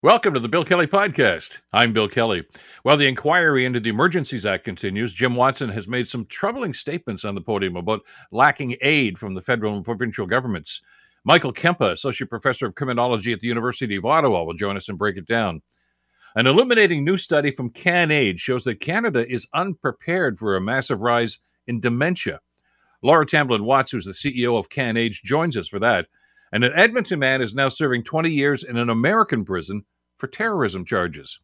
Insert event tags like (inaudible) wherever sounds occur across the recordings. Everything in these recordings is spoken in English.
Welcome to the Bill Kelly Podcast. I'm Bill Kelly. While the inquiry into the Emergencies Act continues, Jim Watson has made some troubling statements on the podium about lacking aid from the federal and provincial governments. Michael Kempa, Associate Professor of Criminology at the University of Ottawa, will join us and break it down. An illuminating new study from CanAge shows that Canada is unprepared for a massive rise in dementia. Laura Tamblyn Watts, who's the CEO of CanAge, joins us for that. And an Edmonton man is now serving 20 years in an American prison for terrorism charges.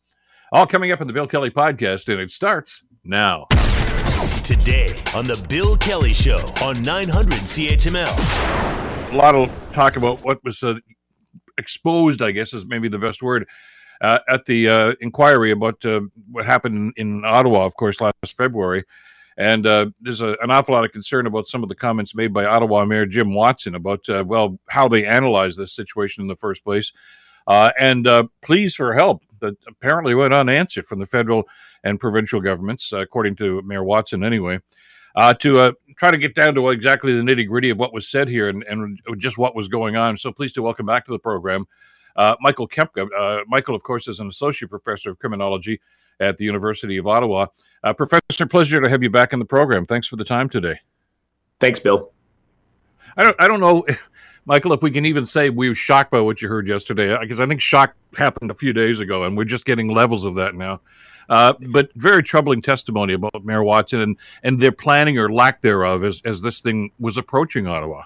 All coming up in the Bill Kelly podcast, and it starts now. Today on the Bill Kelly Show on 900 CHML. A lot of talk about what was uh, exposed, I guess is maybe the best word, uh, at the uh, inquiry about uh, what happened in, in, Ottawa, of course, last February. And uh, there's a, an awful lot of concern about some of the comments made by Ottawa Mayor Jim Watson about, uh, well, how they analyzed this situation in the first place. Uh, and uh, pleas for help that apparently went unanswered from the federal and provincial governments, uh, according to Mayor Watson, anyway. Uh, to try to get down to exactly the nitty gritty of what was said here and, and, just what was going on. So, pleased to welcome back to the program Michael Kempa. Michael, of course, is an associate professor of criminology at the University of Ottawa. Uh, Professor, pleasure to have you back in the program. Thanks for the time today. Thanks, Bill. I don't, I don't know, (laughs) Michael, if we can even say we were shocked by what you heard yesterday, because I think shock happened a few days ago, and we're just getting levels of that now. Uh, but very troubling testimony about Mayor Watson and, and their planning or lack thereof as, as this thing was approaching Ottawa.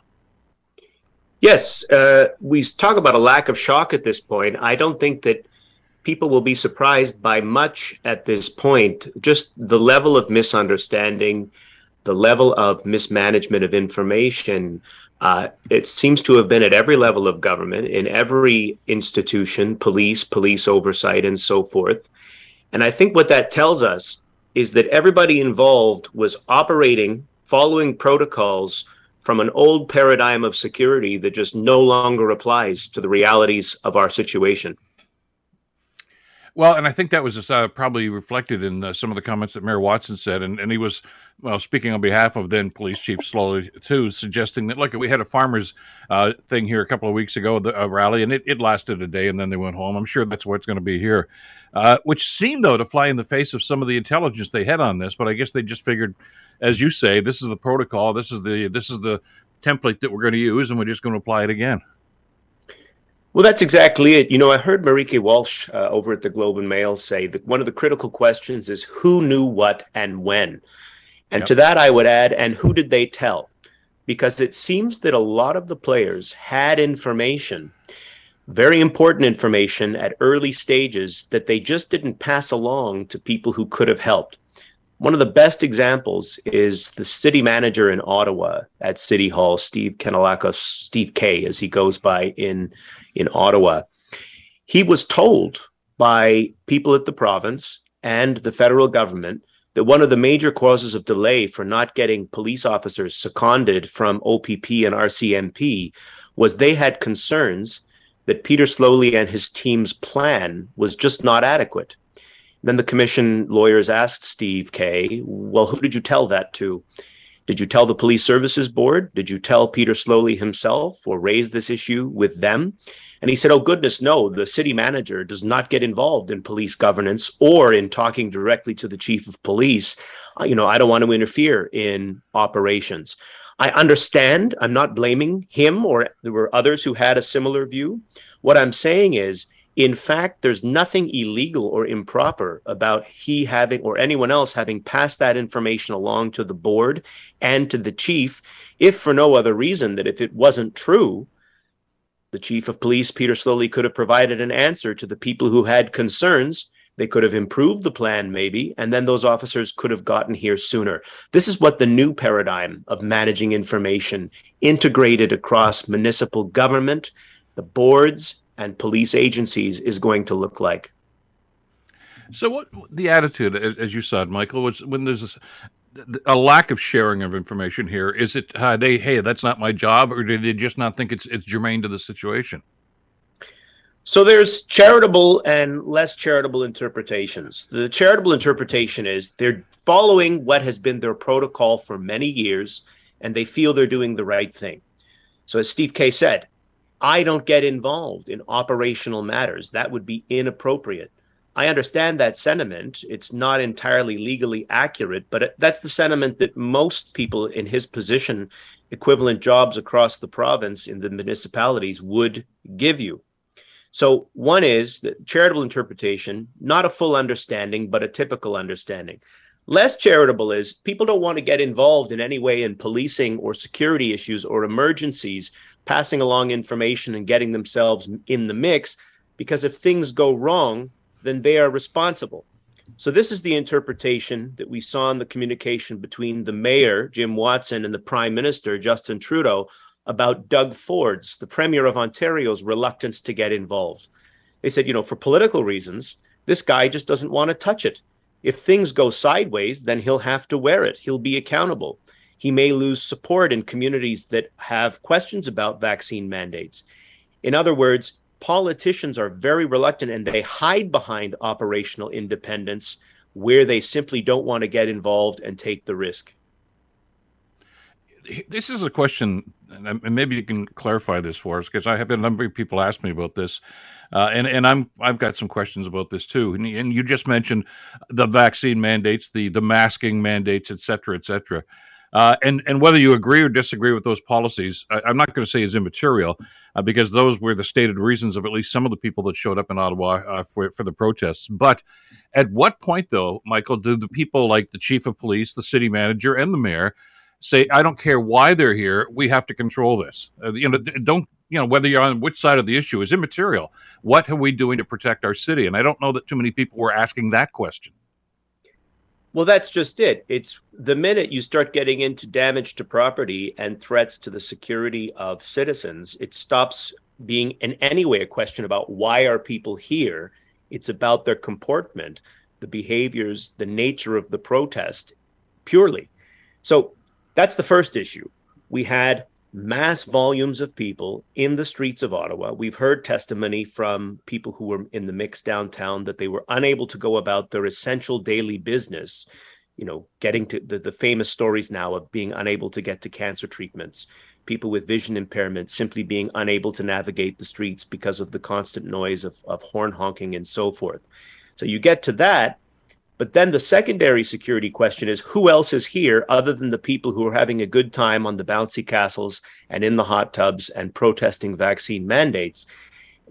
Yes, uh, we talk about a lack of shock at this point. I don't think that people will be surprised by much at this point. Just the level of misunderstanding, the level of mismanagement of information. Uh, it seems to have been at every level of government, in every institution, police, police oversight, and so forth. And I think what that tells us is that everybody involved was operating, following protocols from an old paradigm of security that just no longer applies to the realities of our situation. Well, and I think that was uh, probably reflected in uh, some of the comments that Mayor Watson said, and, and he was well speaking on behalf of then Police Chief Sloly too, suggesting that look, we had a farmers uh, thing here a couple of weeks ago, the rally, and it, it lasted a day, and then they went home. I'm sure that's what's going to be here, uh, which seemed though to fly in the face of some of the intelligence they had on this. But I guess they just figured, as you say, this is the protocol, this is the this is the template that we're going to use, and we're just going to apply it again. Well, that's exactly it. You know, I heard Marieke Walsh uh, over at the Globe and Mail say that one of the critical questions is who knew what and when. And yep. to that, I would add, and who did they tell? Because it seems that a lot of the players had information, very important information at early stages that they just didn't pass along to people who could have helped. One of the best examples is the city manager in Ottawa at City Hall, Steve Kanellakos, Steve K, as he goes by in in Ottawa. He was told by people at the province and the federal government that one of the major causes of delay for not getting police officers seconded from OPP and RCMP was they had concerns that Peter Sloly and his team's plan was just not adequate. Then the commission lawyers asked Steve Kay, well, who did you tell that to? Did you tell the police services board? Did you tell Peter Sloly himself or raise this issue with them? And he said, Oh, goodness, no, the city manager does not get involved in police governance or in talking directly to the chief of police. Uh, you know, I don't want to interfere in operations. I understand. I'm not blaming him or there were others who had a similar view. What I'm saying is, in fact, there's nothing illegal or improper about he having or anyone else having passed that information along to the board and to the chief, if for no other reason that if it wasn't true, the chief of police, Peter Sloly, could have provided an answer to the people who had concerns. They could have improved the plan, maybe, and then those officers could have gotten here sooner. This is what the new paradigm of managing information integrated across municipal government, the boards, and police agencies is going to look like. So, what the attitude, as, you said, Michael, was when there's a lack of sharing of information here? Is it uh, they hey that's not my job, or do they just not think it's it's germane to the situation? So there's charitable and less charitable interpretations. The charitable interpretation is they're following what has been their protocol for many years, and they feel they're doing the right thing. So as Steve K said, I don't get involved in operational matters. That would be inappropriate. I understand that sentiment. It's not entirely legally accurate, but that's the sentiment that most people in his position, equivalent jobs across the province in the municipalities, would give you. So, one is the charitable interpretation, not a full understanding, but a typical understanding. Less charitable is people don't want to get involved in any way in policing or security issues or emergencies, passing along information and getting themselves in the mix, because if things go wrong, then they are responsible. So, this is the interpretation that we saw in the communication between the mayor, Jim Watson, and the prime minister, Justin Trudeau, about Doug Ford's, the premier of Ontario's reluctance to get involved. They said, you know, for political reasons, this guy just doesn't want to touch it. If things go sideways, then he'll have to wear it. He'll be accountable. He may lose support in communities that have questions about vaccine mandates. In other words, politicians are very reluctant and they hide behind operational independence where they simply don't want to get involved and take the risk. This is a question, and maybe you can clarify this for us because I have a number of people ask me about this, uh, and and I'm I've got some questions about this too. And, and you just mentioned the vaccine mandates, the the masking mandates, et cetera, et cetera. Uh, and and whether you agree or disagree with those policies, I, am not going to say is immaterial uh, because those were the stated reasons of at least some of the people that showed up in Ottawa uh, for for the protests. But at what point, though, Michael, do the people like the chief of police, the city manager, and the mayor say, "I don't care why they're here, we have to control this"? Uh, you know, don't you know whether you're on which side of the issue is immaterial. What are we doing to protect our city? And I don't know that too many people were asking that question. Well, that's just it. It's the minute you start getting into damage to property and threats to the security of citizens, it stops being in any way a question about why are people here. It's about their comportment, the behaviors, the nature of the protest purely. So that's the first issue. We had mass volumes of people in the streets of Ottawa. We've heard testimony from people who were in the mix downtown that they were unable to go about their essential daily business. You know, getting to the, the famous stories now of being unable to get to cancer treatments, people with vision impairment simply being unable to navigate the streets because of the constant noise of, of horn honking and so forth. So you get to that, but then the secondary security question is who else is here other than the people who are having a good time on the bouncy castles and in the hot tubs and protesting vaccine mandates?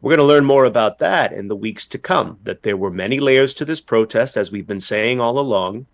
We're going to learn more about that in the weeks to come, that there were many layers to this protest, as we've been saying all along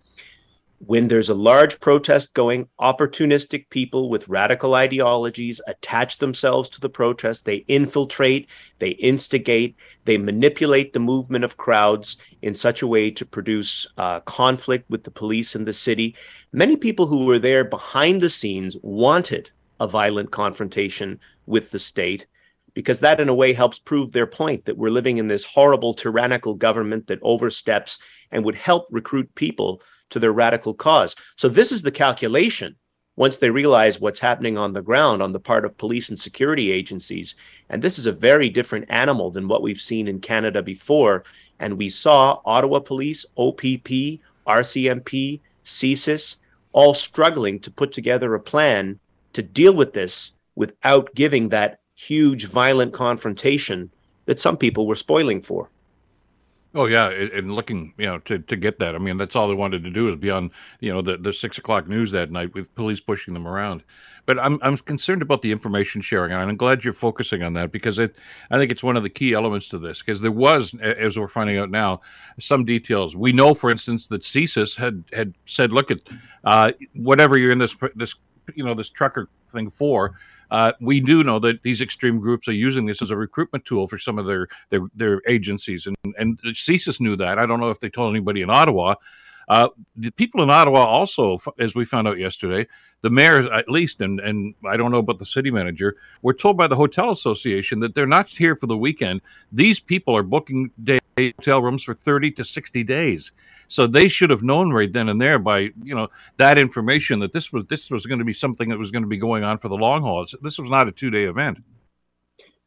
when there's a large protest going, opportunistic people with radical ideologies attach themselves to the protest. They infiltrate, they instigate, they manipulate the movement of crowds in such a way to produce uh, conflict with the police in the city. Many people who were there behind the scenes wanted a violent confrontation with the state because that in a way helps prove their point that we're living in this horrible tyrannical government that oversteps and would help recruit people to their radical cause. So this is the calculation once they realize what's happening on the ground on the part of police and security agencies. And this is a very different animal than what we've seen in Canada before. And we saw Ottawa Police, OPP, RCMP, CSIS all struggling to put together a plan to deal with this without giving that huge violent confrontation that some people were spoiling for. Oh yeah, and looking, you know, to, to get that. I mean, that's all they wanted to do is be on, you know, the, the six o'clock news that night with police pushing them around. But I'm I'm concerned about the information sharing, and I'm glad you're focusing on that because it I think it's one of the key elements to this because there was, as we're finding out now, some details. We know, for instance, that CSIS had had said, look at uh, whatever you're in this this you know this trucker thing for uh, we do know that these extreme groups are using this as a recruitment tool for some of their their, their agencies, and and CSIS knew that. I don't know if they told anybody in Ottawa. Uh, the people in Ottawa also, as we found out yesterday, the mayor at least, and and I don't know about the city manager, were told by the hotel association that they're not here for the weekend. These people are booking day hotel rooms for 30 to 60 days. So they should have known right then and there by, you know, that information that this was this was going to be something that was going to be going on for the long haul. This was not a two-day event.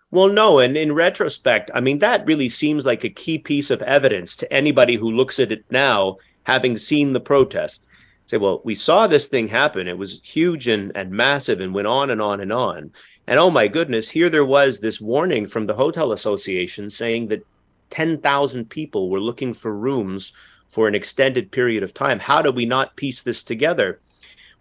Well, no, and in retrospect, I mean that really seems like a key piece of evidence to anybody who looks at it now having seen the protest. Say, well, we saw this thing happen. It was huge and, and massive and went on and on and on. And oh my goodness, here there was this warning from the Hotel Association saying that 10,000 people were looking for rooms for an extended period of time. How do we not piece this together?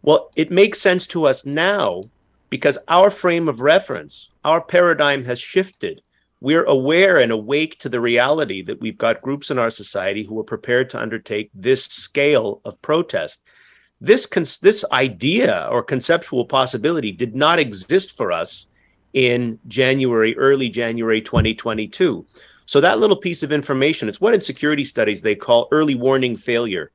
Well, it makes sense to us now because our frame of reference, our paradigm has shifted. We're aware and awake to the reality that we've got groups in our society who are prepared to undertake this scale of protest. This, this idea or conceptual possibility did not exist for us in January, early January 2022. So that little piece of information, it's what in security studies they call early warning failure,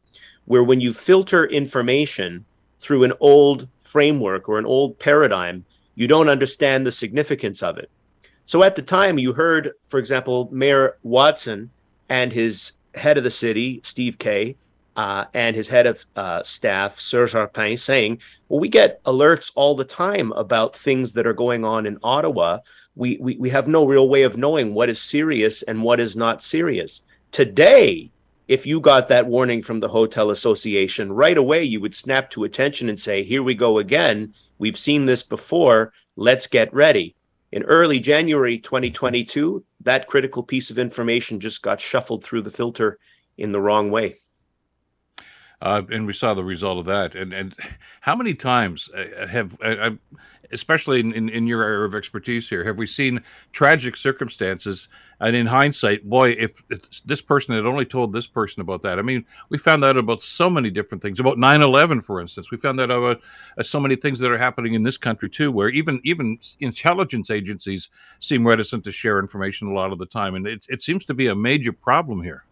where when you filter information through an old framework or an old paradigm, you don't understand the significance of it. So at the time, you heard, for example, Mayor Watson and his head of the city, Steve Kay, uh, and his head of uh, staff, Serge Arpin, saying, Well, we get alerts all the time about things that are going on in Ottawa we, we, we have no real way of knowing what is serious and what is not serious. Today, if you got that warning from the Hotel Association, right away you would snap to attention and say, Here we go again. We've seen this before. Let's get ready. In early January 2022, that critical piece of information just got shuffled through the filter in the wrong way. Uh, and we saw the result of that. And and (laughs) how many times uh, have I, especially in, in, in, your area of expertise here, have we seen tragic circumstances? And in hindsight, boy, if this person had only told this person about that, I mean, we found out about so many different things about 9/11, for instance. We found out about uh, so many things that are happening in this country too, where even even intelligence agencies seem reticent to share information a lot of the time, and it, it seems to be a major problem here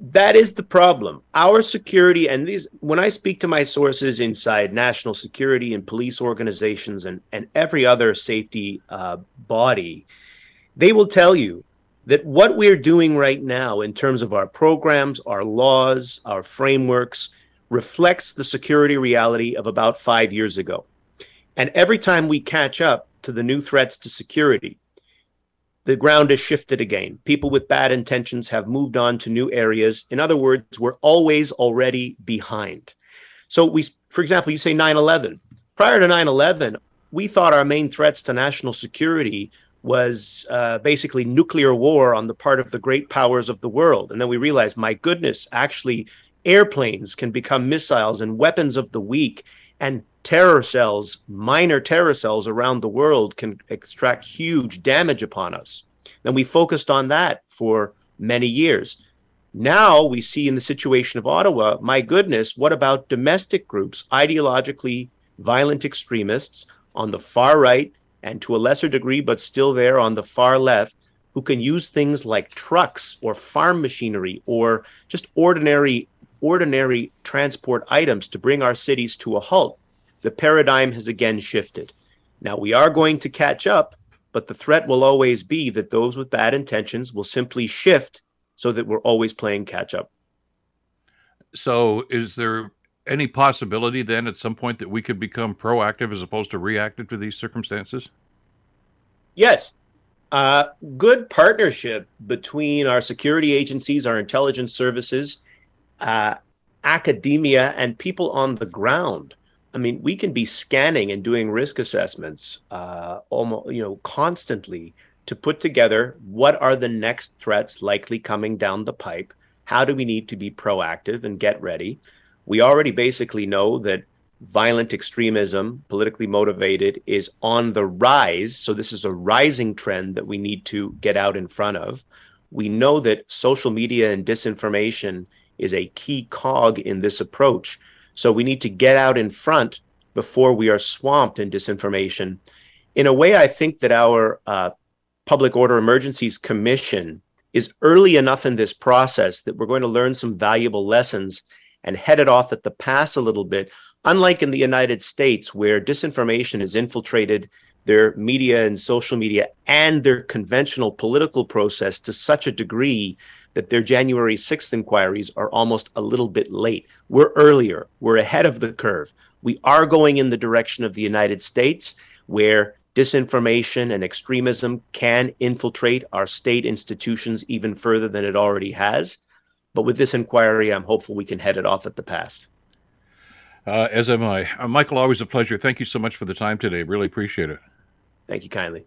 that is the problem. Our security and these when I speak to my sources inside national security and police organizations and, and every other safety uh, body, they will tell you that what we're doing right now in terms of our programs, our laws, our frameworks reflects the security reality of about five years ago. And every time we catch up to the new threats to security, the ground has shifted again. People with bad intentions have moved on to new areas. In other words, we're always already behind. So we, for example, you say 9/11. Prior to 9/11, we thought our main threats to national security was uh, basically nuclear war on the part of the great powers of the world, and then we realized, my goodness, actually, airplanes can become missiles and weapons of the weak, and terror cells, minor terror cells around the world can extract huge damage upon us. And we focused on that for many years. Now we see in the situation of Ottawa, my goodness, what about domestic groups, ideologically violent extremists on the far right and to a lesser degree, but still there on the far left, who can use things like trucks or farm machinery or just ordinary ordinary transport items to bring our cities to a halt the paradigm has again shifted. Now we are going to catch up, but the threat will always be that those with bad intentions will simply shift so that we're always playing catch up. So, is there any possibility then at some point that we could become proactive as opposed to reactive to these circumstances? Yes. Uh, good partnership between our security agencies, our intelligence services, uh, academia, and people on the ground I mean, we can be scanning and doing risk assessments uh, almost, you know, constantly to put together what are the next threats likely coming down the pipe. How do we need to be proactive and get ready? We already basically know that violent extremism, politically motivated, is on the rise. So this is a rising trend that we need to get out in front of. We know that social media and disinformation is a key cog in this approach. So we need to get out in front before we are swamped in disinformation. In a way, I think that our uh, Public Order Emergencies Commission is early enough in this process that we're going to learn some valuable lessons and head it off at the pass a little bit. Unlike in the United States, where disinformation has infiltrated their media and social media and their conventional political process to such a degree that their January 6th inquiries are almost a little bit late. We're earlier, we're ahead of the curve. We are going in the direction of the United States, where disinformation and extremism can infiltrate our state institutions even further than it already has. But with this inquiry, I'm hopeful we can head it off at the past. Uh, as am I. Uh, Michael, always a pleasure. Thank you so much for the time today. Really appreciate it. Thank you kindly.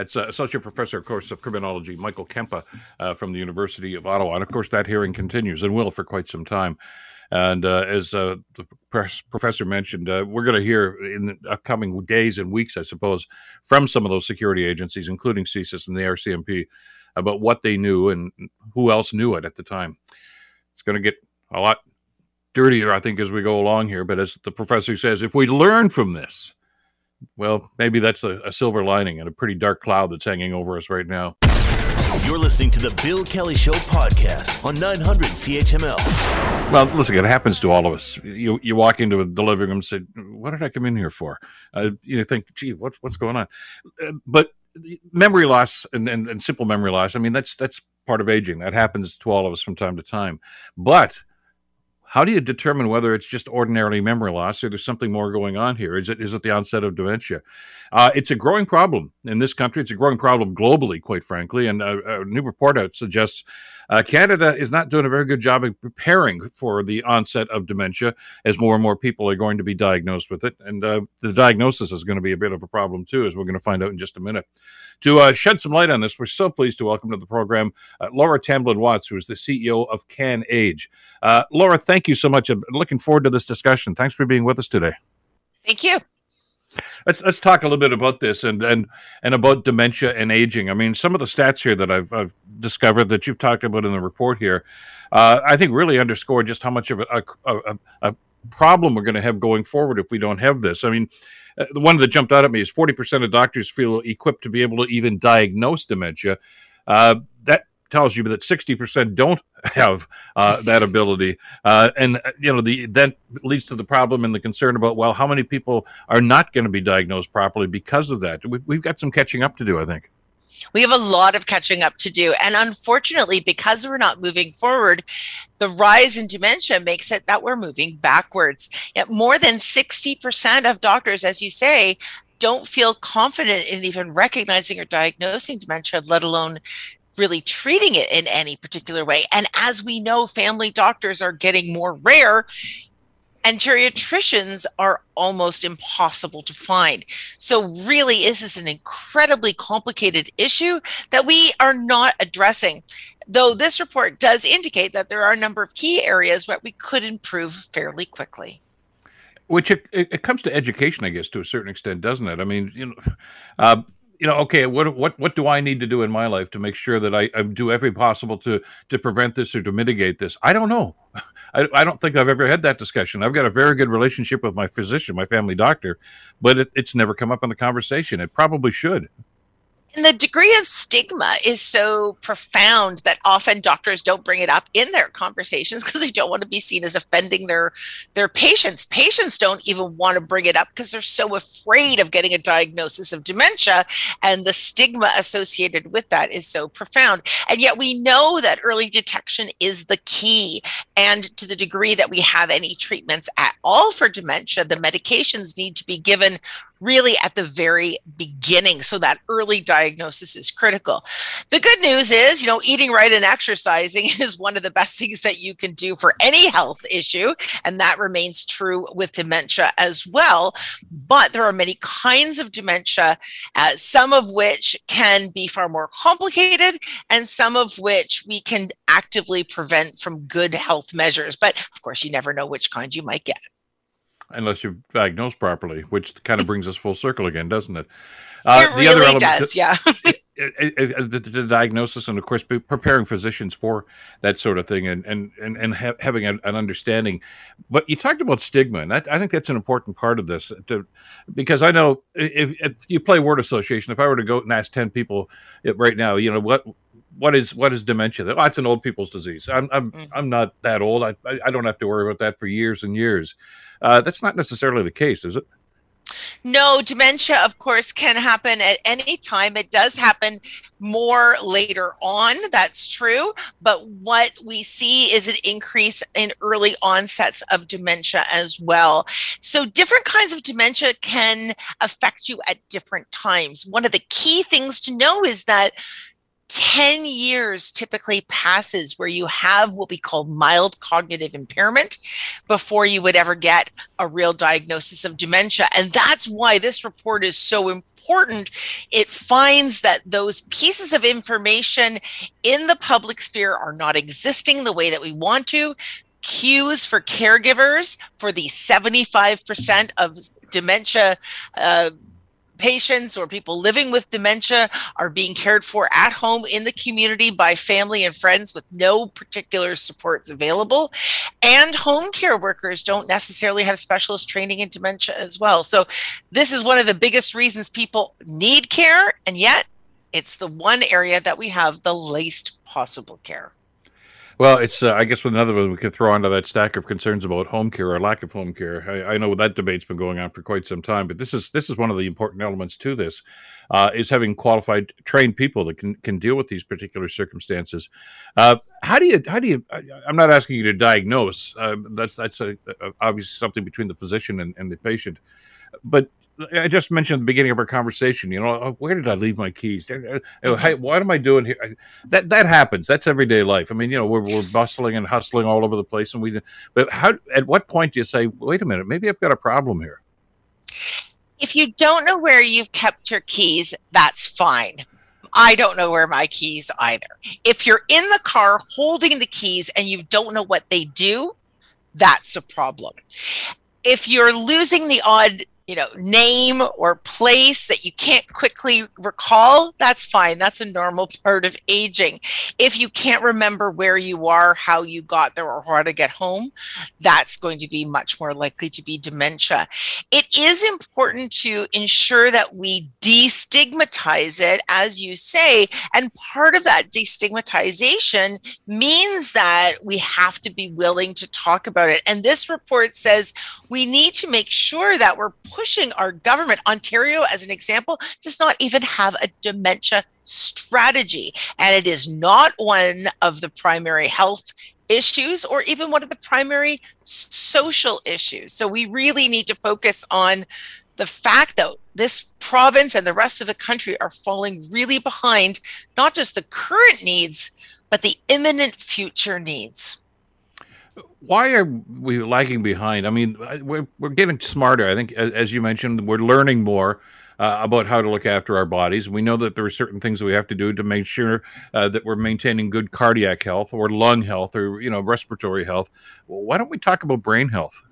That's uh, Associate Professor, of course, of Criminology, Michael Kempa uh, from the University of Ottawa. And of course, that hearing continues and will for quite some time. And uh, as uh, the professor mentioned, uh, we're going to hear in the upcoming days and weeks, I suppose, from some of those security agencies, including CSIS and the RCMP, about what they knew and who else knew it at the time. It's going to get a lot dirtier, I think, as we go along here. But as the professor says, if we learn from this, well, maybe that's a, a silver lining and a pretty dark cloud that's hanging over us right now. You're listening to the Bill Kelly Show podcast on 900 CHML. Well, listen, it happens to all of us. You you walk into the living room and say, "What did I come in here for?" Uh, you think, "Gee, what's what's going on?" Uh, but memory loss and, and, and simple memory loss. I mean, that's that's part of aging. That happens to all of us from time to time. But how do you determine whether it's just ordinarily memory loss or there's something more going on here? Is it is it the onset of dementia? Uh, it's a growing problem in this country. It's a growing problem globally, quite frankly. And a, a new report out suggests uh, Canada is not doing a very good job of preparing for the onset of dementia as more and more people are going to be diagnosed with it. And uh, the diagnosis is going to be a bit of a problem too, as we're going to find out in just a minute. To uh, shed some light on this, we're so pleased to welcome to the program uh, Laura Tamblyn Watts, who is the CEO of CanAge. Uh, Laura, thank you so much. I'm looking forward to this discussion. Thanks for being with us today. Thank you let's let's talk a little bit about this and and and about dementia and aging. I mean, some of the stats here that I've, I've discovered that you've talked about in the report here, uh, I think really underscore just how much of a, a, a problem we're going to have going forward if we don't have this. I mean, uh, the one that jumped out at me is 40% of doctors feel equipped to be able to even diagnose dementia. Uh, that tells you that 60% don't (laughs) have uh, that ability uh, and uh, you know the that leads to the problem and the concern about well how many people are not going to be diagnosed properly because of that we've, we've got some catching up to do i think we have a lot of catching up to do and unfortunately because we're not moving forward the rise in dementia makes it that we're moving backwards Yet more than 60% of doctors as you say don't feel confident in even recognizing or diagnosing dementia, let alone really treating it in any particular way. And as we know, family doctors are getting more rare and geriatricians are almost impossible to find. So, really, this is an incredibly complicated issue that we are not addressing. Though this report does indicate that there are a number of key areas where we could improve fairly quickly. Which it, it comes to education, I guess, to a certain extent, doesn't it? I mean, you know, uh, you know, okay, what what what do I need to do in my life to make sure that I, I do every possible to to prevent this or to mitigate this? I don't know. (laughs) I, I don't think I've ever had that discussion. I've got a very good relationship with my physician, my family doctor, but it, it's never come up in the conversation. It probably should. And the degree of stigma is so profound that often doctors don't bring it up in their conversations because they don't want to be seen as offending their their patients. Patients don't even want to bring it up because they're so afraid of getting a diagnosis of dementia and the stigma associated with that is so profound. And yet we know that early detection is the key and to the degree that we have any treatments at all for dementia, the medications need to be given really at the very beginning. So that early diagnosis is critical. The good news is, you know, eating right and exercising (laughs) is one of the best things that you can do for any health issue. And that remains true with dementia as well. But there are many kinds of dementia, uh, some of which can be far more complicated, and some of which we can actively prevent from good health measures. But of course, you never know which kind you might get unless you diagnose properly, which kind of brings us full circle again, doesn't it? Uh, it the really other element, does, yeah. (laughs) the, the, diagnosis and of course preparing physicians for that sort of thing and and and, and ha- having an, an, understanding but you talked about stigma and that, i think that's an important part of this to, because i know if, if, you play word association if i were to go and ask 10 people right now you know what what is what is dementia oh, it's an old people's disease i'm i'm, mm-hmm. I'm not that old I, I don't have to worry about that for years and years uh, that's not necessarily the case, is it? No, dementia, of course, can happen at any time. It does mm-hmm. happen more later on. That's true. But what we see is an increase in early onsets of dementia as well. So, different kinds of dementia can affect you at different times. One of the key things to know is that 10 years typically passes where you have what we call mild cognitive impairment before you would ever get a real diagnosis of dementia. And that's why this report is so important. It finds that those pieces of information in the public sphere are not existing the way that we want to cues for caregivers for the 75% of dementia uh, patients or people living with dementia are being cared for at home in the community by family and friends with no particular supports available. And home care workers don't necessarily have specialist training in dementia as well. So, this is one of the biggest reasons people need care, and yet it's the one area that we have the least possible care. Well, it's uh, I guess with another one we could throw onto that stack of concerns about home care or lack of home care. I, I, know that debate's been going on for quite some time, but this is this is one of the important elements to this uh, is having qualified, trained people that can can deal with these particular circumstances. Uh, how do you how do you? I, am not asking you to diagnose. Uh, that's that's a, a, obviously something between the physician and, and the patient, but I just mentioned at the beginning of our conversation, you know, oh, where did I leave my keys? Uh, hey, what am I doing here? That that happens. That's everyday life. I mean, you know, we're, we're bustling and hustling all over the place, and we. But how? At what point do you say, wait a minute, maybe I've got a problem here? If you don't know where you've kept your keys, that's fine. I don't know where my keys either. If you're in the car holding the keys and you don't know what they do, that's a problem. If you're losing the odd you know name or place that you can't quickly recall that's fine. That's a normal part of aging. If you can't remember where you are how you got there or how to get home that's going to be much more likely to be dementia. It is important to ensure that we destigmatize it as you say and part of that destigmatization means that we have to be willing to talk about it. And this report says we need to make sure that we're pushing our government. Ontario, as an example, does not even have a dementia strategy. And it is not one of the primary health issues or even one of the primary social issues. So we really need to focus on the fact that this province and the rest of the country are falling really behind not just the current needs, but the imminent future needs why are we lagging behind? I mean, we're we're getting smarter. I think, as you mentioned, we're learning more uh, about how to look after our bodies. We know that there are certain things that we have to do to make sure uh, that we're maintaining good cardiac health or lung health or you know respiratory health. Why don't we talk about brain health?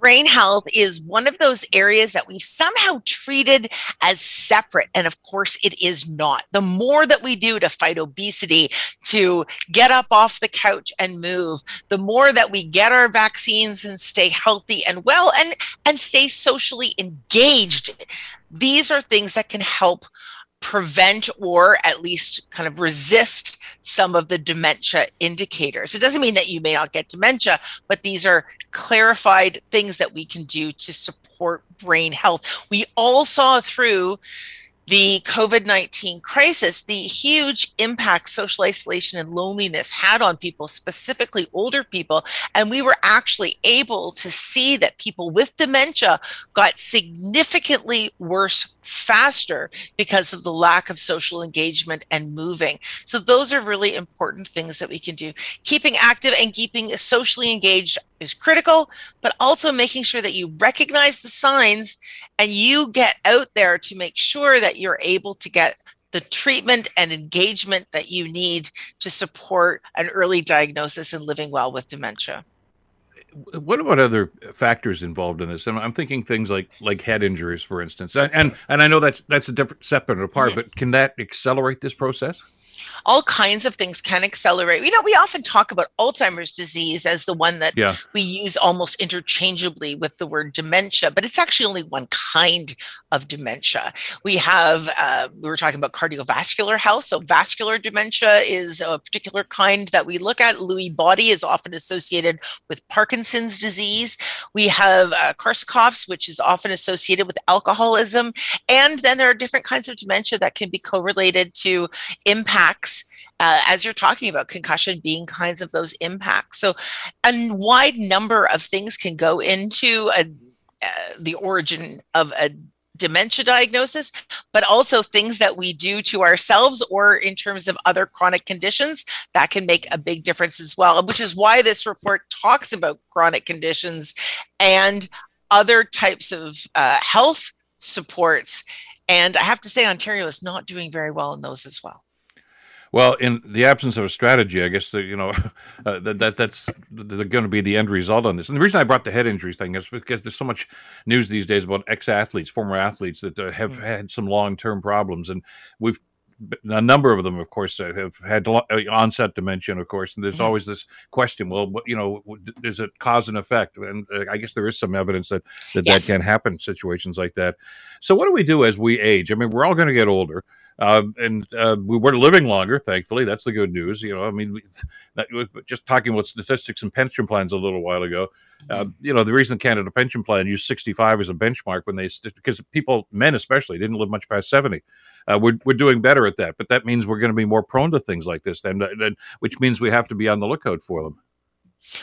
Brain health is one of those areas that we somehow treated as separate. And of course, it is not. The more that we do to fight obesity, to get up off the couch and move, the more that we get our vaccines and stay healthy and well and, and stay socially engaged. These are things that can help prevent or at least kind of resist some of the dementia indicators. It doesn't mean that you may not get dementia, but these are clarified things that we can do to support brain health. We all saw through the COVID 19 crisis, the huge impact social isolation and loneliness had on people, specifically older people. And we were actually able to see that people with dementia got significantly worse faster because of the lack of social engagement and moving. So, those are really important things that we can do. Keeping active and keeping socially engaged is critical, but also making sure that you recognize the signs and you get out there to make sure that you're able to get the treatment and engagement that you need to support an early diagnosis and living well with dementia what about other factors involved in this? And I'm thinking things like like head injuries, for instance. And and I know that's that's a different separate apart, but can that accelerate this process? All kinds of things can accelerate. You know, we often talk about Alzheimer's disease as the one that yeah. we use almost interchangeably with the word dementia, but it's actually only one kind of dementia. We have, uh, we were talking about cardiovascular health. So, vascular dementia is a particular kind that we look at. Lewy body is often associated with Parkinson's disease. We have uh, Korsakoff's, which is often associated with alcoholism. And then there are different kinds of dementia that can be correlated to impacts uh, as you're talking about concussion being kinds of those impacts. So, a wide number of things can go into a, uh, the origin of a dementia diagnosis, but also things that we do to ourselves or in terms of other chronic conditions that can make a big difference as well, which is why this report talks about chronic conditions and other types of uh, health supports. And I have to say, Ontario is not doing very well in those as well. Well, in the absence of a strategy, I guess the, you know (laughs) uh, that, that that's going to be the end result on this. And the reason I brought the head injuries thing is because there's so much news these days about ex athletes, former athletes that uh, have mm-hmm. had some long term problems, and we've a number of them, of course, uh, have had uh, onset dementia, of course, and there's mm-hmm. always this question: well, you know, is it cause and effect? And uh, I guess there is some evidence that that, yes. that can happen in situations like that. So, what do we do as we age? I mean, we're all going to get older. Uh, and uh, we were living longer, thankfully. That's the good news. You know, I mean, we, just talking about statistics and pension plans a little while ago. Uh, mm-hmm. you know, the reason Canada Pension Plan used 65 as a benchmark when they because people, men especially, didn't live much past 70. Uh, we're we're doing better at that, but that means we're going to be more prone to things like this, then, which means we have to be on the lookout for them.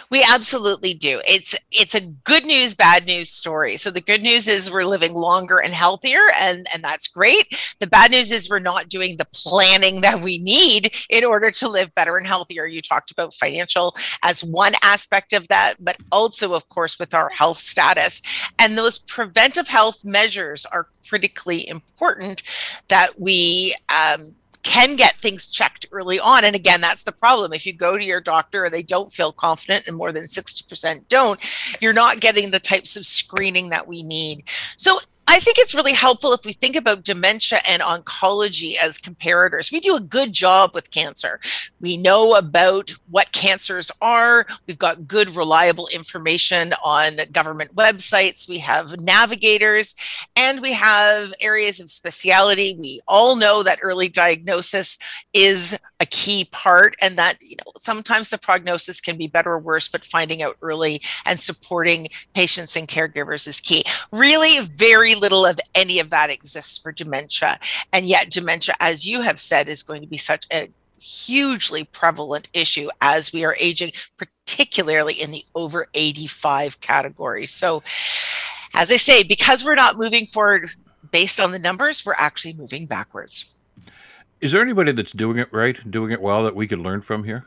We absolutely do. It's it's a good news, bad news story. So the good news is we're living longer and healthier, and and that's great. The bad news is we're not doing the planning that we need in order to live better and healthier. You talked about financial as one aspect of that, but also, of course, with our health status and those preventive health measures are critically important that we um, can get things checked early on. And again, that's the problem. If you go to your doctor and they don't feel confident, and more than 60% don't, you're not getting the types of screening that we need. So I think it's really helpful if we think about dementia and oncology as comparators. We do a good job with cancer. We know about what cancers are. We've got good, reliable information on government websites. We have navigators and we have areas of speciality. We all know that early diagnosis is a key part and that you know sometimes the prognosis can be better or worse but finding out early and supporting patients and caregivers is key really very little of any of that exists for dementia. And yet dementia as you have said is going to be such a hugely prevalent issue as we are aging particularly in the over 85 category. So as i say because we're not moving forward based on the numbers we're actually moving backwards. Is there anybody that's doing it right, doing it well that we could learn from here?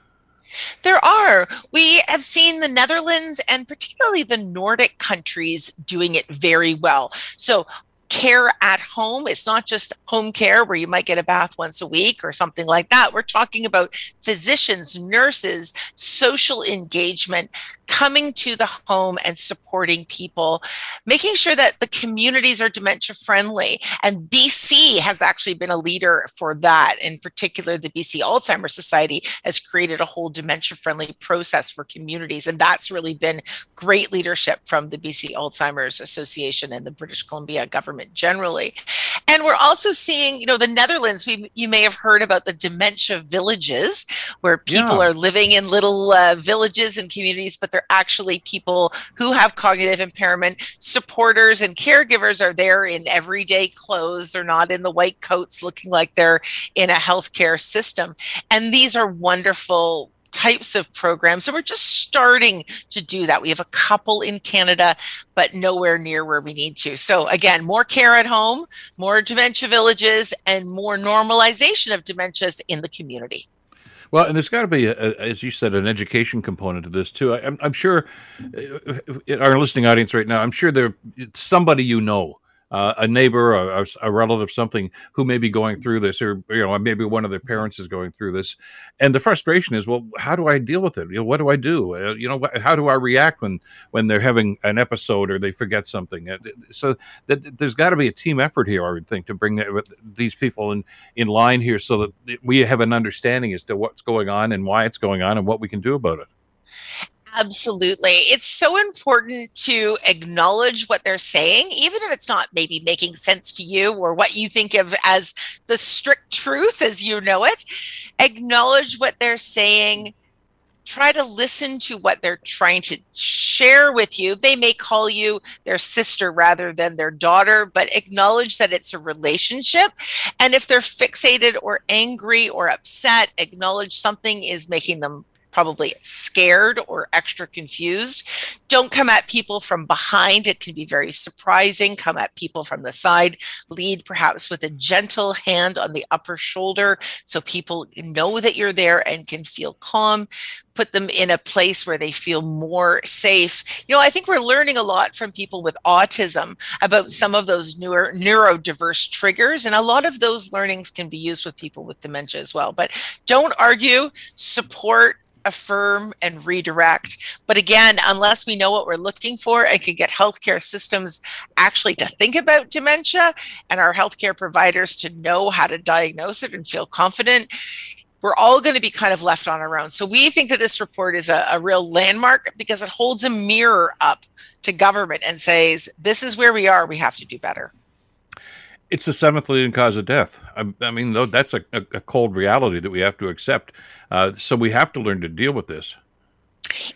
There are. We have seen the Netherlands and particularly the Nordic countries doing it very well. So, care at home. It's not just home care where you might get a bath once a week or something like that. We're talking about physicians, nurses, social engagement, coming to the home and supporting people, making sure that the communities are dementia friendly. And BC has actually been a leader for that. In particular, the BC Alzheimer's Society has created a whole dementia friendly process for communities. And that's really been great leadership from the BC Alzheimer's Association and the British Columbia government generally. And we're also seeing, you know, the Netherlands, we, you may have heard about the dementia villages where people yeah. are living in little uh, villages and communities, but they're they're actually people who have cognitive impairment. Supporters and caregivers are there in everyday clothes. They're not in the white coats looking like they're in a healthcare system. And these are wonderful types of programs. So we're just starting to do that. We have a couple in Canada, but nowhere near where we need to. So again, more care at home, more dementia villages, and more normalization of dementias in the community. Well, and there's got to be, a, a, as you said, an education component to this too. I, am I'm sure uh, our listening audience right now, I'm sure there somebody you know uh, a neighbor, a, a, relative, something who may be going through this, or you know, maybe one of their parents is going through this, and the frustration is, well, how do I deal with it? You know, what do I do? Uh, you know, how do I react when when they're having an episode or they forget something? Uh, so that there's got to be a team effort here, I would think, to bring that, these people in in line here, so that we have an understanding as to what's going on and why it's going on and what we can do about it. Absolutely. It's so important to acknowledge what they're saying, even if it's not maybe making sense to you or what you think of as the strict truth as you know it. Acknowledge what they're saying. Try to listen to what they're trying to share with you. They may call you their sister rather than their daughter, but acknowledge that it's a relationship. And if they're fixated or angry or upset, acknowledge something is making them probably scared or extra confused. Don't come at people from behind. It can be very surprising. Come at people from the side. Lead perhaps with a gentle hand on the upper shoulder so people know that you're there and can feel calm. Put them in a place where they feel more safe. You know, I think we're learning a lot from people with autism about some of those newer neurodiverse triggers. And a lot of those learnings can be used with people with dementia as well. But don't argue, support, affirm and redirect. But again, unless we know what we're looking for and can get healthcare systems actually to think about dementia and our healthcare providers to know how to diagnose it and feel confident, we're all going to be kind of left on our own. So we think that this report is a, a real landmark because it holds a mirror up to government and says, this is where we are, we have to do better it's the seventh leading cause of death. I, I mean, though that's a, a, cold reality that we have to accept. Uh, so we have to learn to deal with this.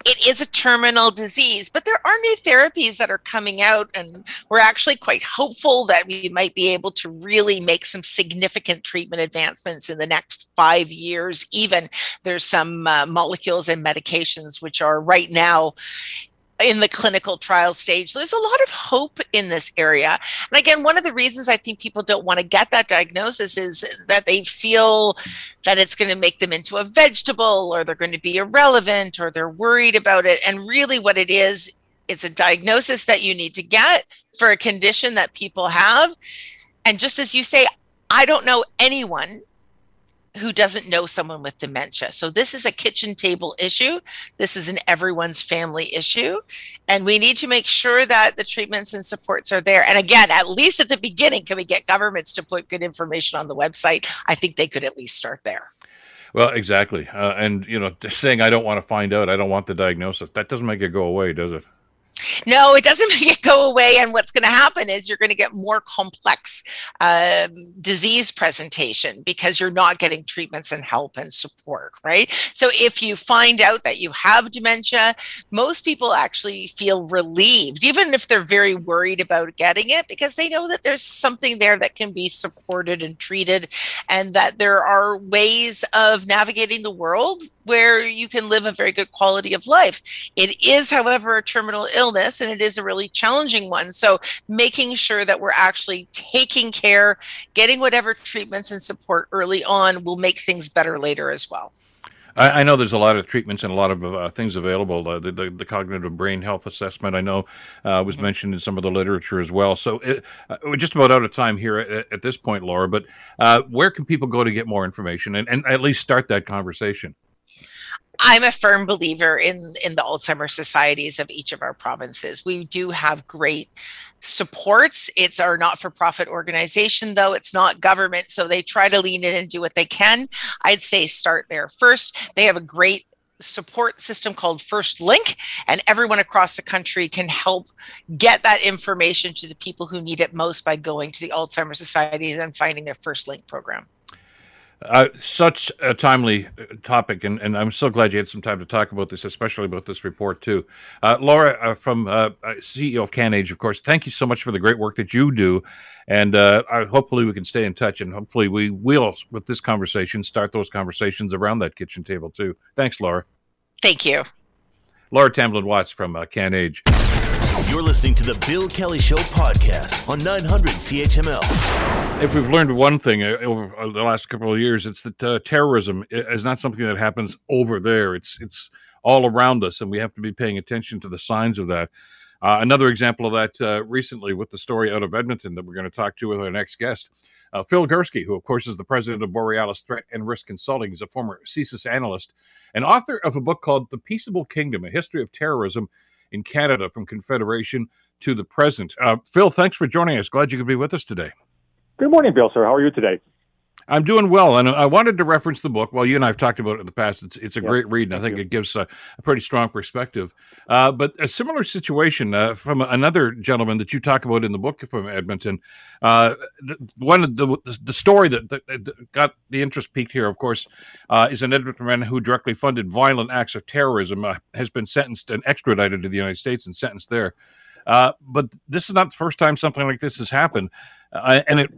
It is a terminal disease, but there are new therapies that are coming out, and we're actually quite hopeful that we might be able to really make some significant treatment advancements in the next five years. Even there's some uh, molecules and medications which are right now in the clinical trial stage. There's a lot of hope in this area. And again, one of the reasons I think people don't want to get that diagnosis is that they feel that it's going to make them into a vegetable or they're going to be irrelevant or they're worried about it. And really, what it is, it's a diagnosis that you need to get for a condition that people have. And just as you say, I don't know anyone who doesn't know someone with dementia. So this is a kitchen table issue. This is an everyone's family issue. And we need to make sure that the treatments and supports are there. And again, at least at the beginning, can we get governments to put good information on the website? I think they could at least start there. Well, exactly. Uh, and, you know, just saying I don't want to find out, I don't want the diagnosis, that doesn't make it go away, does it? No, it doesn't (laughs) make it go away. And what's going to happen is you're going to get more complex um, disease presentation because you're not getting treatments and help and support, right? So if you find out that you have dementia, most people actually feel relieved, even if they're very worried about getting it, because they know that there's something there that can be supported and treated, and that there are ways of navigating the world where you can live a very good quality of life. It is, however, a terminal illness and it is a really challenging one. So, making sure that we're actually taking care, getting whatever treatments and support early on will make things better later as well. I, I know there's a lot of treatments and a lot of uh, things available. Uh, the, the, the, cognitive brain health assessment, I know, uh, was mm-hmm. mentioned in some of the literature as well. So it, uh, we're just about out of time here at, at this point, Laura. But uh, where can people go to get more information and, and at least start that conversation? I'm a firm believer in in the Alzheimer's societies of each of our provinces. We do have great supports. It's our not-for-profit organization, though it's not government, so they try to lean in and do what they can. I'd say start there first. They have a great support system called First Link, and everyone across the country can help get that information to the people who need it most by going to the Alzheimer's Societies and finding their First Link program. Uh, such a timely uh, topic, and, and I'm so glad you had some time to talk about this, especially about this report too. Uh, Laura, uh, from uh, uh CEO of CanAge, of course, thank you so much for the great work that you do, and hopefully we can stay in touch, and hopefully we will, with this conversation, start those conversations around that kitchen table too. Thanks, Laura. Thank you. Laura Tamblyn Watts from CanAge. You're listening to the Bill Kelly Show podcast on 900 CHML. If we've learned one thing uh, over uh, the last couple of years, it's that uh, terrorism is not something that happens over there. It's it's all around us, and we have to be paying attention to the signs of that. Uh, another example of that uh, recently with the story out of Edmonton that we're going to talk to with our next guest. Uh, Phil Gurski, who of course is the president of Borealis Threat and Risk Consulting, is a former CSIS analyst and author of a book called The Peaceable Kingdom: A History of Terrorism in Canada from Confederation to the present. Uh, Phil, thanks for joining us. Glad you could be with us today. Good morning, Bill, sir. How are you today? I'm doing well, and I wanted to reference the book. Well, you and I have talked about it in the past. It's it's a yep. great read, and I think it gives a, a, pretty strong perspective. Uh, but a similar situation uh, from another gentleman that you talk about in the book from Edmonton. Uh, the, one of the the story that, that, that, got the interest peaked here, of course, uh, is an Edmonton man who directly funded violent acts of terrorism. Uh, has been sentenced and extradited to the United States and sentenced there. Uh, but this is not the first time something like this has happened, and it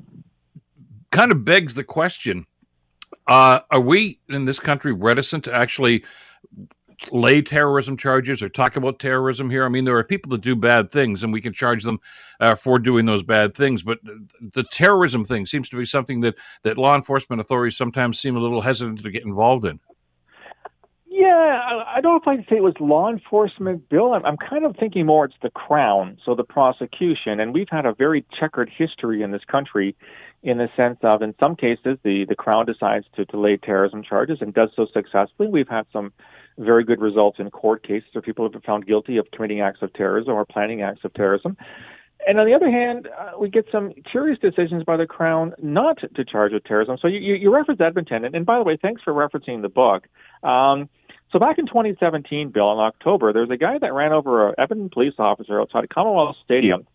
kind of begs the question Uh, are we in this country reticent to actually lay terrorism charges or talk about terrorism here? I mean, there are people that do bad things, and we can charge them uh, for doing those bad things. But the terrorism thing seems to be something that that law enforcement authorities sometimes seem a little hesitant to get involved in. Yeah, I don't know if I'd say it was law enforcement, Bill. I'm, I'm kind of thinking more it's the Crown, so the prosecution. And we've had a very checkered history in this country in the sense of, in some cases, the, the Crown decides to, lay terrorism charges and does so successfully. We've had some very good results in court cases where people have been found guilty of committing acts of terrorism or planning acts of terrorism. And on the other hand, uh, we get some curious decisions by the Crown not to charge with terrorism. So you, you, you referenced Edmonton, and, and by the way, thanks for referencing the book. Um, so back in 2017, Bill, in October, there was a guy that ran over a Edmonton police officer outside Commonwealth Stadium,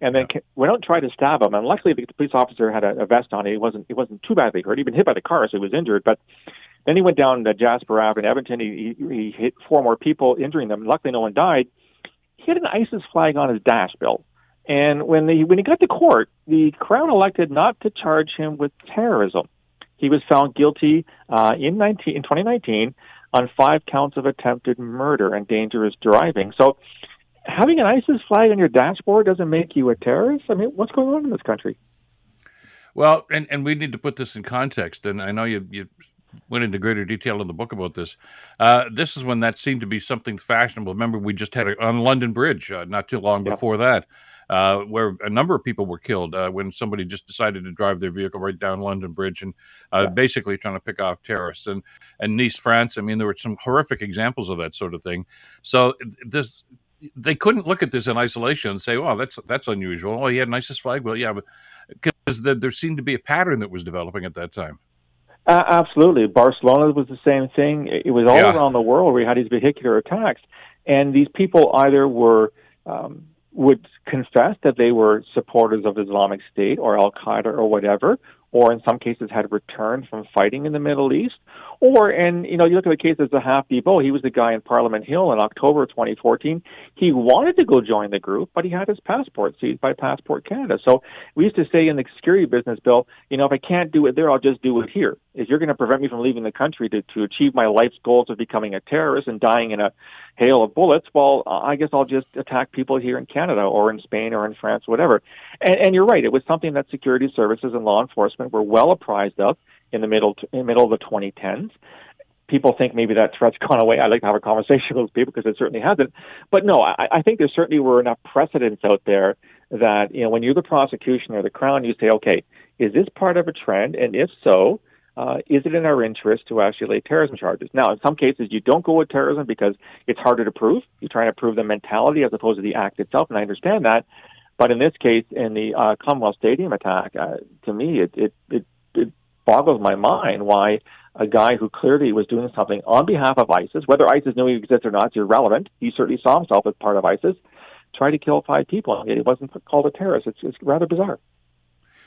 and then went out and tried to stab him. And luckily, the police officer had a, a vest on. He wasn't he wasn't too badly hurt. He'd been hit by the car, so he was injured. But then he went down to Jasper Ave in Edmonton. He, he, he hit four more people, injuring them. Luckily, no one died. He had an ISIS flag on his dash, Bill. And when the when he got to court, the Crown elected not to charge him with terrorism. He was found guilty uh, in 19, in 2019 on five counts of attempted murder and dangerous driving. So, having an ISIS flag on your dashboard doesn't make you a terrorist. I mean, what's going on in this country? Well, and, and we need to put this in context. And I know you, you went into greater detail in the book about this. Uh, this is when that seemed to be something fashionable. Remember, we just had it on London Bridge uh, not too long yep. before that uh, where a number of people were killed uh, when somebody just decided to drive their vehicle right down London Bridge and uh, yeah. basically trying to pick off terrorists. And and Nice, France. I mean, there were some horrific examples of that sort of thing. So this they couldn't look at this in isolation and say, "Oh, that's that's unusual." Oh, he had an ISIS flag. Well, yeah, because the, there seemed to be a pattern that was developing at that time. Uh, absolutely, Barcelona was the same thing. It was all yeah. around the world where we had these vehicular attacks, and these people either were um, would confess that they were supporters of Islamic State or Al Qaeda or whatever, or in some cases had returned from fighting in the Middle East, or, and, you know, you look at the case of Zehaf-Bibeau, he was the guy in Parliament Hill in October 2014. He wanted to go join the group, but he had his passport seized by Passport Canada. So we used to say in the security business, Bill, you know, if I can't do it there, I'll just do it here. If you're going to prevent me from leaving the country to, to achieve my life's goals of becoming a terrorist and dying in a hail of bullets, well, I guess I'll just attack people here in Canada or in Spain or in France, whatever. And, and you're right, it was something that security services and law enforcement were well apprised of in the middle to, in the middle of the 2010s. People think maybe that threat's gone away. I'd like to have a conversation (laughs) with people because it certainly hasn't. But no, I, I think there certainly were enough precedents out there that you know when you're the prosecution or the crown, you say, okay, is this part of a trend? And if so, uh, is it in our interest to actually lay terrorism charges? Now, in some cases, you don't go with terrorism because it's harder to prove. You're trying to prove the mentality as opposed to the act itself, and I understand that. But in this case, in the uh, Commonwealth Stadium attack, uh, to me, it, it, it boggles my mind why a guy who clearly was doing something on behalf of ISIS, whether ISIS knew he exists or not, is irrelevant. He certainly saw himself as part of ISIS. Tried to kill five people, and he wasn't called a terrorist. It's, it's rather bizarre.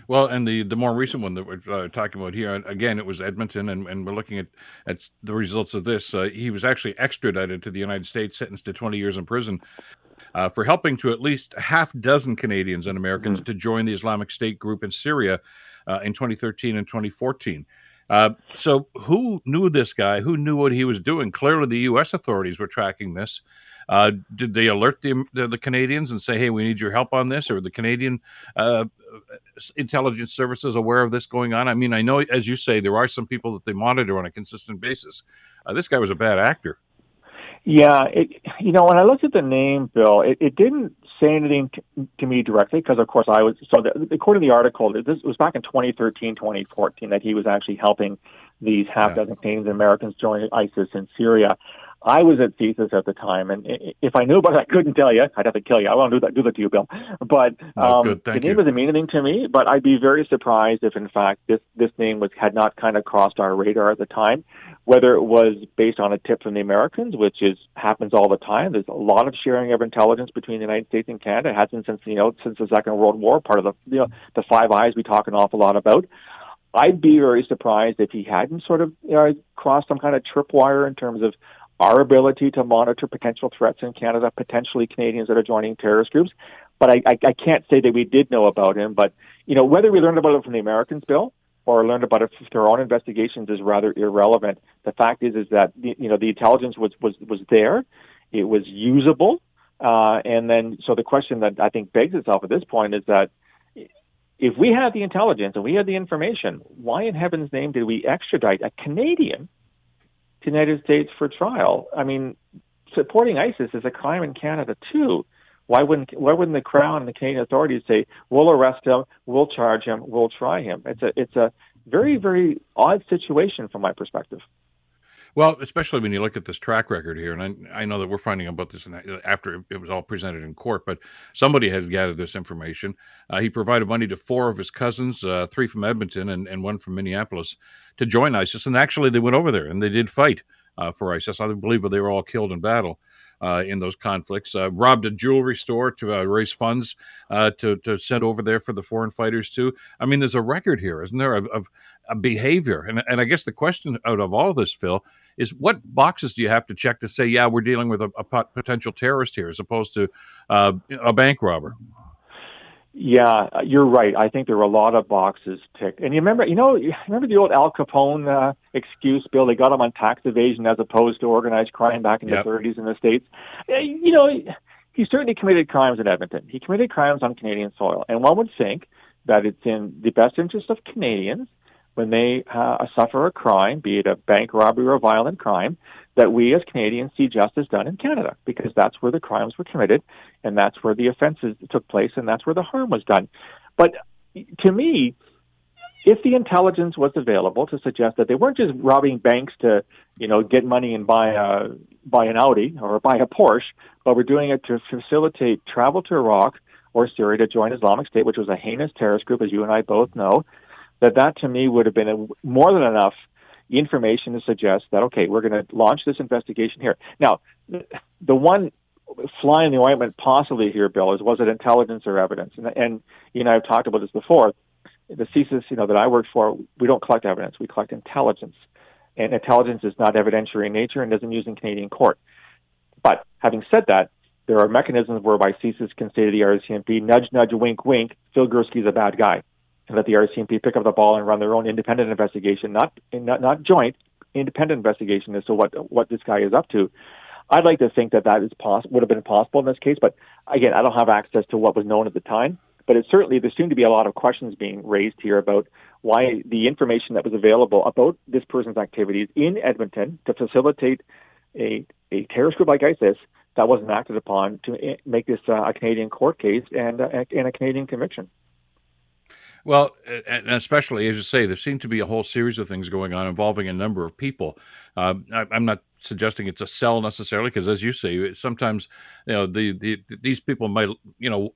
Well, and the, the more recent one that we're uh, talking about here, again, it was Edmonton, and, and we're looking at, at the results of this. Uh, he was actually extradited to the United States, sentenced to 20 years in prison uh, for helping to at least half dozen Canadians and Americans mm-hmm. to join the Islamic State group in Syria uh, in 2013 and 2014. Uh, so, who knew this guy? Who knew what he was doing? Clearly, the U.S. authorities were tracking this. Uh, did they alert the, the, the Canadians and say, "Hey, we need your help on this"? Or the Canadian uh, intelligence services aware of this going on? I mean, I know, as you say, there are some people that they monitor on a consistent basis. Uh, this guy was a bad actor. Yeah, it, you know, when I looked at the name, Bill, it, it didn't say anything to, to me directly because, of course, I was so the, according to the article, this was back in 2013, 2014 that he was actually helping these half dozen yeah. Canadians and Americans join ISIS in Syria. I was at CSIS at the time, and if I knew about it, I couldn't tell you. I'd have to kill you. I won't do that. Do that to you, Bill. But oh, um, the name you. doesn't mean anything to me. But I'd be very surprised if, in fact, this this name was had not kind of crossed our radar at the time. Whether it was based on a tip from the Americans, which is happens all the time. There's a lot of sharing of intelligence between the United States and Canada. It has been since you know since the Second World War. Part of the you know the Five Eyes we talk an awful lot about. I'd be very surprised if he hadn't sort of you know, crossed some kind of tripwire in terms of our ability to monitor potential threats in Canada, potentially Canadians that are joining terrorist groups. But I, I, I can't say that we did know about him. But you know, whether we learned about it from the Americans, Bill, or learned about it through our own investigations is rather irrelevant. The fact is, is that you know the intelligence was was was there, it was usable, uh, and then so the question that I think begs itself at this point is that if we had the intelligence and we had the information, why in heaven's name did we extradite a Canadian to United States for trial? I mean, supporting ISIS is a crime in Canada too. Why wouldn't why wouldn't the Crown and the Canadian authorities say we'll arrest him, we'll charge him, we'll try him? It's a it's a very very odd situation from my perspective. Well, especially when you look at this track record here, and I, I know that we're finding about this after it was all presented in court, but somebody has gathered this information. Uh, he provided money to four of his cousins, uh, three from Edmonton and, and one from Minneapolis, to join ISIS. And actually, they went over there and they did fight uh, for ISIS. I believe they were all killed in battle. Uh, in those conflicts, uh, robbed a jewelry store to uh, raise funds uh, to to send over there for the foreign fighters too. I mean, there's a record here, isn't there, of, of, of behavior? And and I guess the question out of all this, Phil, is what boxes do you have to check to say, yeah, we're dealing with a, a potential terrorist here, as opposed to uh, a bank robber? Yeah, you're right. I think there were a lot of boxes ticked. And you remember, you know, you remember the old Al Capone uh, excuse, Bill? They got him on tax evasion as opposed to organized crime back in yep. the 30s in the States. You know, he certainly committed crimes in Edmonton. He committed crimes on Canadian soil. And one would think that it's in the best interest of Canadians when they uh, suffer a crime, be it a bank robbery or a violent crime, that we as Canadians see justice done in Canada because that's where the crimes were committed and that's where the offenses took place and that's where the harm was done. But to me, if the intelligence was available to suggest that they weren't just robbing banks to, you know, get money and buy a buy an Audi or buy a Porsche, but were doing it to facilitate travel to Iraq or Syria to join Islamic State, which was a heinous terrorist group, as you and I both know, that that to me would have been a, more than enough information to suggest that okay, we're going to launch this investigation here. Now, the one fly in the ointment possibly here, Bill, is was it intelligence or evidence? And, and you know, I've talked about this before. The CSIS, you know, that I work for, we don't collect evidence; we collect intelligence, and intelligence is not evidentiary in nature and doesn't use in Canadian court. But having said that, there are mechanisms whereby CSIS can say to the RCMP, nudge, nudge, wink, wink, Phil Gurski's a bad guy and let the RCMP pick up the ball and run their own independent investigation, not not, not joint, independent investigation as to what what this guy is up to. I'd like to think that that is poss- would have been possible in this case, but again, I don't have access to what was known at the time. But it certainly there seem to be a lot of questions being raised here about why the information that was available about this person's activities in Edmonton to facilitate a a terrorist group like ISIS that wasn't acted upon to eh, make this uh, a Canadian court case and, uh, and a Canadian conviction. Well, and especially as you say, there seem to be a whole series of things going on involving a number of people. Uh, I, am not suggesting it's a cell necessarily, because as you say, sometimes you know the, the these people might you know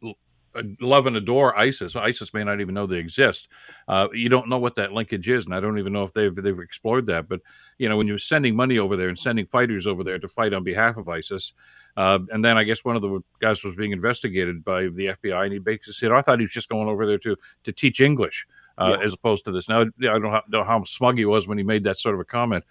love and adore ISIS. ISIS may not even know they exist. Uh, you don't know what that linkage is, and I don't even know if they've they've explored that. But you know, when you're sending money over there and sending fighters over there to fight on behalf of ISIS, uh, and then I guess one of the guys was being investigated by the FBI, and he basically said, oh, "I thought he was just going over there to to teach English." Uh, yeah. As opposed to this. Now, I don't know how smug he was when he made that sort of a comment,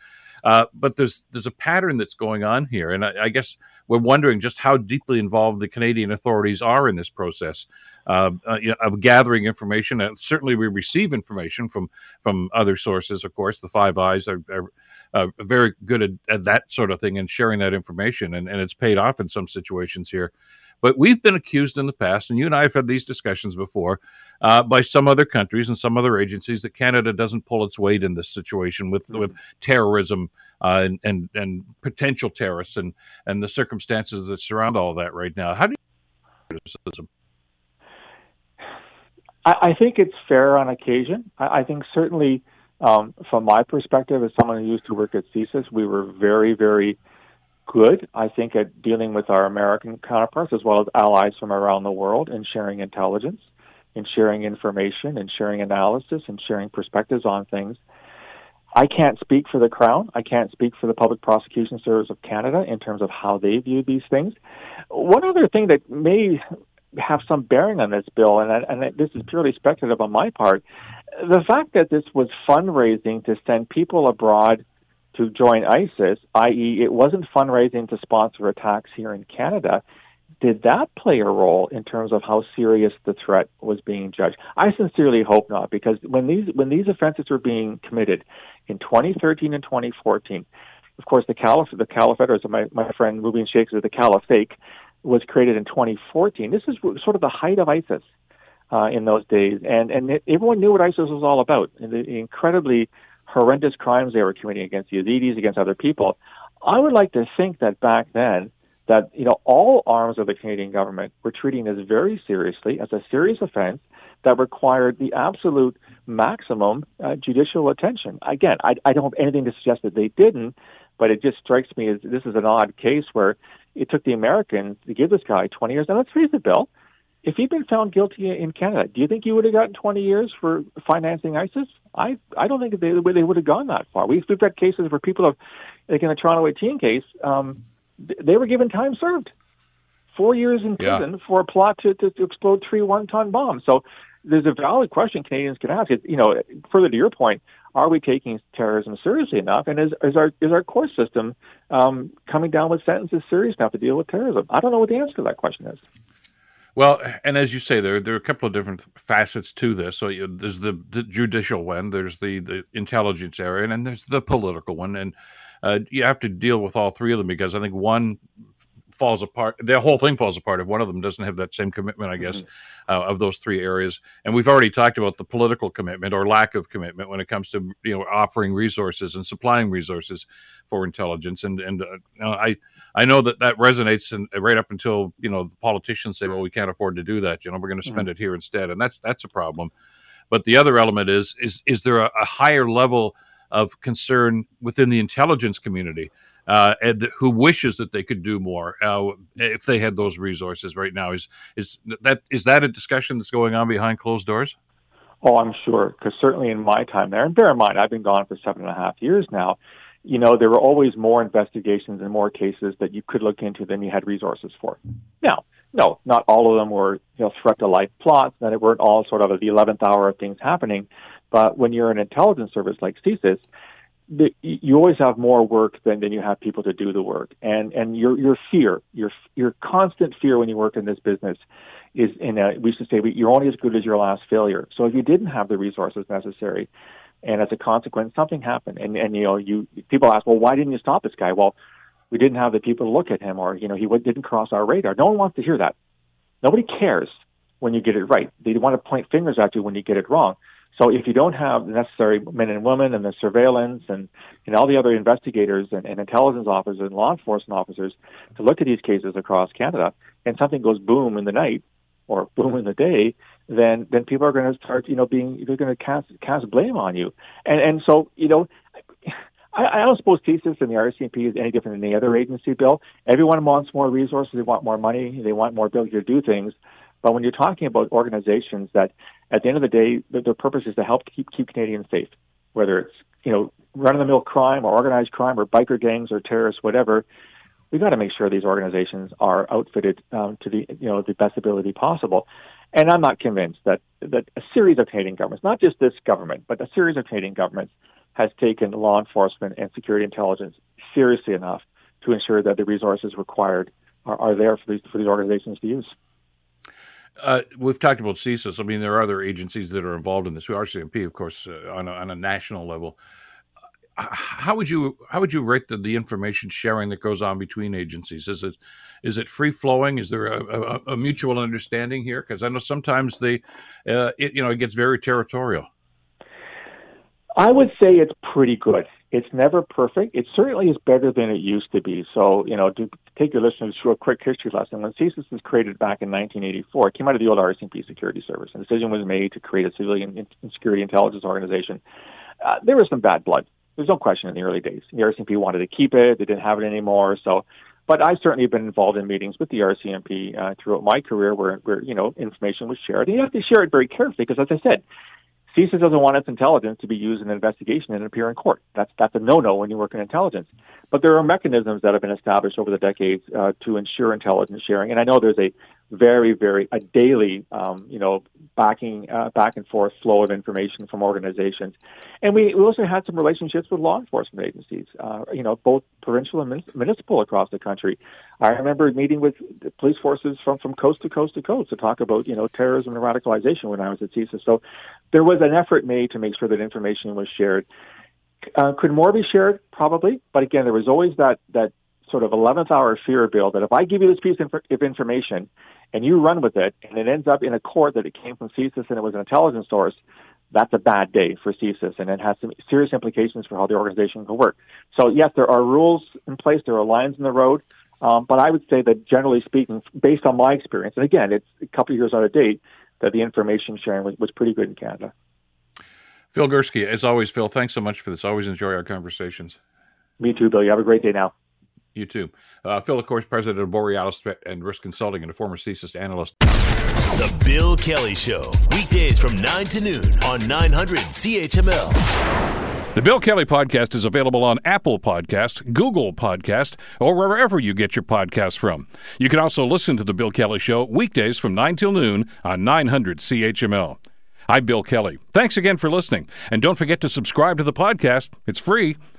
uh, but there's there's a pattern that's going on here, and I, I, guess we're wondering just how deeply involved the Canadian authorities are in this process uh, uh, you know, of gathering information. And certainly, we receive information from from other sources. Of course, the Five Eyes are, are very good at, at, that sort of thing and sharing that information, and, and it's paid off in some situations here. But we've been accused in the past, and you and I have had these discussions before, uh, by some other countries and some other agencies that Canada doesn't pull its weight in this situation with mm-hmm. with terrorism uh, and, and and potential terrorists and and the circumstances that surround all that right now. How do you criticism? I, I think it's fair on occasion. I, I think certainly, um, from my perspective, as someone who used to work at CSIS, we were very, very good, I think, at dealing with our American counterparts as well as allies from around the world and sharing intelligence, and sharing information, and sharing analysis, and sharing perspectives on things. I can't speak for the Crown. I can't speak for the Public Prosecution Service of Canada in terms of how they view these things. One other thing that may have some bearing on this Bill, and, and this is purely speculative on my part, the fact that this was fundraising to send people abroad to join ISIS, i.e., it wasn't fundraising to sponsor attacks here in Canada, did that play a role in terms of how serious the threat was being judged? I sincerely hope not, because when these when these offenses were being committed in 2013 and 2014, of course, the caliph the caliphate, or as my, my friend Mubin Shaikh says, the caliphate was created in 2014. This is sort of the height of ISIS uh, in those days, and and it, everyone knew what ISIS was all about, and the incredibly horrendous crimes they were committing against the Yazidis, against other people. I would like to think that back then that you know all arms of the Canadian government were treating this very seriously as a serious offense that required the absolute maximum uh, judicial attention. Again, I, I don't have anything to suggest that they didn't, but it just strikes me as this is an odd case where it took the Americans to give this guy 20 years. And let's face it, Bill, if he'd been found guilty in Canada, do you think he would have gotten 20 years for financing ISIS? I I don't think they they would have gone that far. We've we've got cases where people have, like in the Toronto 18 case, um, they were given time served, four years in prison yeah. for a plot to, to, to explode three one ton bombs. So there's a valid question Canadians can ask. you know, further to your point, are we taking terrorism seriously enough? And is, is our is our court system um, coming down with sentences serious enough to deal with terrorism? I don't know what the answer to that question is. Well, and as you say, there there are a couple of different facets to this. So there's the, the, judicial one, there's the the intelligence area, and then there's the political one, and uh, you have to deal with all three of them because I think one falls apart. The whole thing falls apart if one of them doesn't have that same commitment, I guess, mm-hmm. uh, of those three areas. And we've already talked about the political commitment or lack of commitment when it comes to you know offering resources and supplying resources for intelligence. And and uh, I I know that that resonates and right up until you know the politicians say, well, we can't afford to do that. You know, we're going to spend mm-hmm. it here instead, and that's that's a problem. But the other element is is is there a, a higher level of concern within the intelligence community? Uh, and who wishes that they could do more uh, if they had those resources right now. Is is that is that a discussion that's going on behind closed doors? Oh, I'm sure, because certainly in my time there, and bear in mind, I've been gone for seven and a half years now. You know, there were always more investigations and more cases that you could look into than you had resources for. Now, no, not all of them were you know threat to life plots. That it weren't all sort of the eleventh hour of things happening. But when you're an intelligence service like CSIS, the, you always have more work than, than you have people to do the work, and and your your fear, your your constant fear when you work in this business, is in a, we used to say you're only as good as your last failure. So if you didn't have the resources necessary, and as a consequence something happened, and and you know you people ask, well, why didn't you stop this guy? Well, we didn't have the people to look at him, or you know he didn't cross our radar. No one wants to hear that. Nobody cares when you get it right. They want to point fingers at you when you get it wrong. So if you don't have the necessary men and women and the surveillance and, and all the other investigators and, and intelligence officers and law enforcement officers to look at these cases across Canada, and something goes boom in the night or (laughs) boom in the day, then then people are going to start, you know, being they're going to cast cast blame on you, and and so you know. I, I don't suppose CSIS and the RCMP is any different than any other agency, Bill. Everyone wants more resources. They want more money. They want more ability to do things. But when you're talking about organizations that, at the end of the day, their, purpose is to help keep keep Canadians safe, whether it's you know run-of-the-mill crime or organized crime or biker gangs or terrorists, whatever, we've got to make sure these organizations are outfitted um, to the you know the best ability possible. And I'm not convinced that that a series of Canadian governments, not just this government, but a series of Canadian governments, has taken law enforcement and security intelligence seriously enough to ensure that the resources required are, are there for these for these organizations to use. Uh, we've talked about CSIS. I mean, there are other agencies that are involved in this. We RCMP, of course, uh, on, a, on a national level. Uh, how would you how would you rate the, the information sharing that goes on between agencies? Is it is it free flowing? Is there a, a, a mutual understanding here? Because I know sometimes they, uh, it you know, it gets very territorial. I would say it's pretty good. It's never perfect. It certainly is better than it used to be. So, you know, to take your listeners through a quick history lesson, when CSIS was created back in 1984, it came out of the old RCMP Security Service. A decision was made to create a civilian security intelligence organization. Uh, there was some bad blood. There's no question in the early days. The RCMP wanted to keep it. They didn't have it anymore. So, but I certainly have been involved in meetings with the RCMP uh, throughout my career where, where, you know, information was shared. And you have to share it very carefully because, as I said, CSIS doesn't want its intelligence to be used in an investigation and appear in court. That's that's a no-no when you work in intelligence. But there are mechanisms that have been established over the decades uh, to ensure intelligence sharing. And I know there's a very, very a daily, um, you know, backing uh, back and forth flow of information from organizations, and we, we also had some relationships with law enforcement agencies, uh, you know, both provincial and municipal across the country. I remember meeting with police forces from from coast to coast to coast to talk about you know terrorism and radicalization when I was at CSIS. So there was an effort made to make sure that information was shared. Uh, could more be shared? Probably, but again, there was always that that sort of 11th hour fear Bill that if I give you this piece of information and you run with it and it ends up in a court that it came from CSIS and it was an intelligence source, that's a bad day for CSIS and it has some serious implications for how the organization can work. So yes, there are rules in place, there are lines in the road, um, but I would say that generally speaking, based on my experience, and again, it's a couple of years out of date, that the information sharing was, was pretty good in Canada. Phil Gurski, as always, Phil, thanks so much for this. Always enjoy our conversations. Me too, Bill. You have a great day now. You too. Uh, Phil, of course, president of Borealis Threat and Risk Consulting and a former CSIS analyst. The Bill Kelly Show, weekdays from 9 to noon on 900 CHML. The Bill Kelly Podcast is available on Apple Podcast, Google Podcast, or wherever you get your podcasts from. You can also listen to The Bill Kelly Show weekdays from 9 till noon on 900 CHML. I'm Bill Kelly. Thanks again for listening. And don't forget to subscribe to the podcast. It's free,